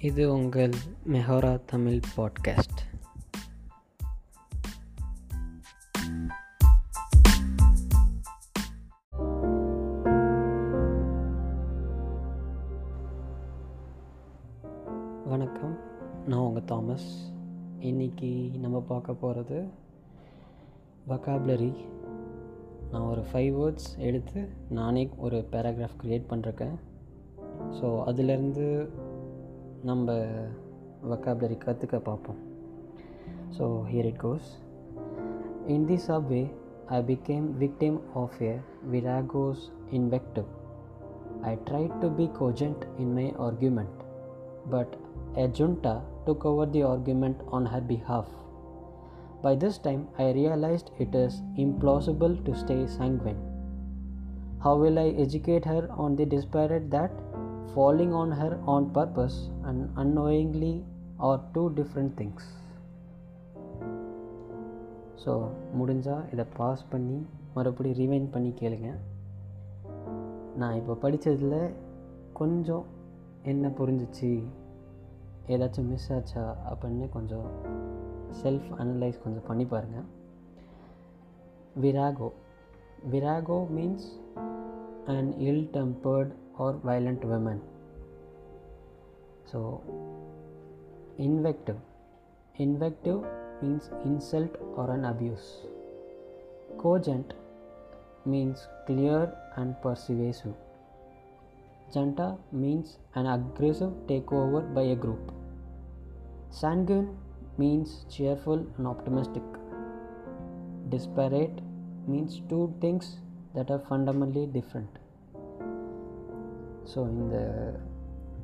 இது உங்கள் மெஹோரா தமிழ் பாட்காஸ்ட் வணக்கம் நான் உங்கள் தாமஸ். இன்றைக்கி நம்ம பார்க்க போகிறது வக்காபுலரி நான் ஒரு ஃபைவ் வேர்ட்ஸ் எடுத்து நானே ஒரு பேராகிராஃப் க்ரியேட் பண்ணுறேன் ஸோ அதிலேருந்து நம்ம வக்காபுலரி கற்றுக்க பார்ப்போம் so here it goes in the subway I became victim of a voracious invective I tried to be cogent in my argument, but a junta took over the argument on her behalf. By this time, I realized it is implausible to stay sanguine. How will I educate her on the disparate that falling on her on purpose and unknowingly are two different things? So முடிஞ்சால் இதை pass பண்ணி மறுபடியும் rewind பண்ணி கேளுங்க. நான் இப்போ படித்ததில் கொஞ்சம் என்ன புரிஞ்சிச்சு ஏதாச்சும் மிஸ் ஆச்சா அப்படின்னு கொஞ்சம் செல்ஃப் அனலைஸ் கொஞ்சம் பண்ணி பாருங்கள் virago virago means an ill tempered or violent woman. So, invective. Invective means insult or an abuse. Cogent means clear and persuasive. Janta means an aggressive takeover by a group. Sanguine means cheerful and optimistic. Disparate means two things that are fundamentally different. So இந்த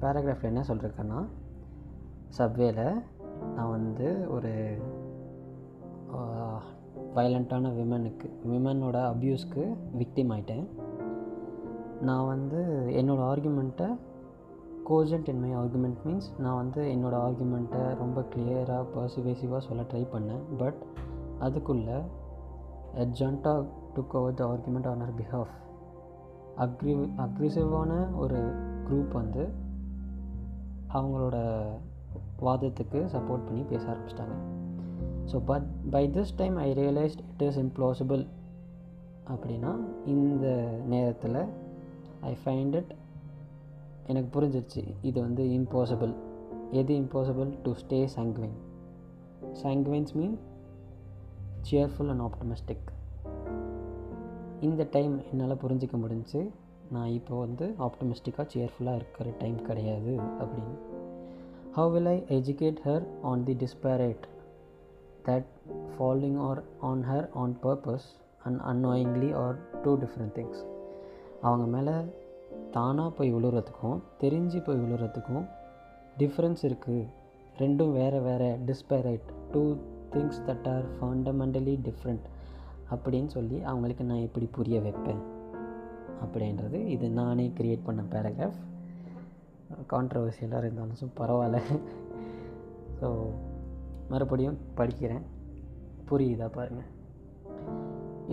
பேராகிராஃபில் என்ன சொல்லியிருக்கேன்னா சப்வேல நான் வந்து ஒரு வயலண்ட்டான விமனுக்கு விமனோட அப்யூஸ்க்கு victim ஆயிட்டேன் நான் வந்து என்னோடய ஆர்குமெண்ட்டை cogent in my argument means நான் வந்து என்னோடய ஆர்குமெண்ட்டை ரொம்ப கிளியராக பர்சிவேசிவாக சொல்ல ட்ரை பண்ணேன் பட் அதுக்குள்ளே agenda took over the argument on her behalf agri அக்ரிசிவான ஒரு குரூப் வந்து அவங்களோட வாதத்துக்கு சப்போர்ட் பண்ணி பேச ஆரம்பிச்சிட்டாங்க. So but by this time I realised it is impossible அப்படின்னா இந்த நேரத்தில் ஐ ஃபைண்ட் இட் எனக்கு புரிஞ்சிருச்சு இது வந்து இம்பாசிபிள் எது impossible to stay sanguine sanguines mean cheerful and optimistic இந்த டைம் என்னால் புரிஞ்சிக்க முடிஞ்சு நான் இப்போ வந்து ஆப்டமிஸ்டிக்காக சியர்ஃபுல்லாக இருக்கிற டைம் கிடையாது அப்படின்னு. How will I educate her on the disparate that following are on her on purpose and unknowingly are two different things அவங்க மேலே தானாக போய் விழுறதுக்கும் தெரிஞ்சு போய் விழுறதுக்கும் டிஃப்ரென்ஸ் இருக்குது ரெண்டும் வேறு வேறு disparate two things that are fundamentally different அப்படின்னு சொல்லி அவங்களுக்கு நான் எப்படி புரிய வைப்பேன்? அப்படின்றது இது நானே க்ரியேட் பண்ண பேராகிராஃப் கான்ட்ரவர்சியலாக இருந்தாலும் பரவாயில்ல. ஸோ மறுபடியும் படிக்கிறேன். புரியுதா பாருங்கள்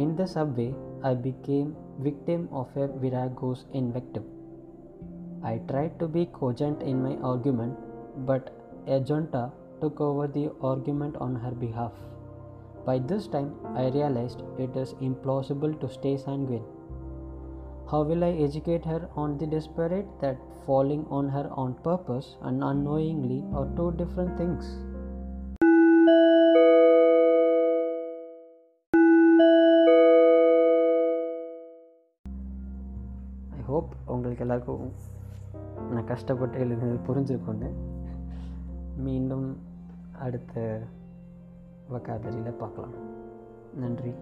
in the subway I became victim of a virago's invective I try to be cogent in my argument but agenda took over the argument on her behalf. By this time, I realized it is implausible to stay sanguine. How will I educate her on the disparate that falling on her on purpose and unknowingly are two different things? I hope உங்களுக்கு எல்லாருக்கும் நான் கஷ்டப்பட்டு எழுதுனது புரிஞ்சுக்கொண்டு மீண்டும் அடுத்த வக்காபரியில் பார்க்கலாம். நன்றி.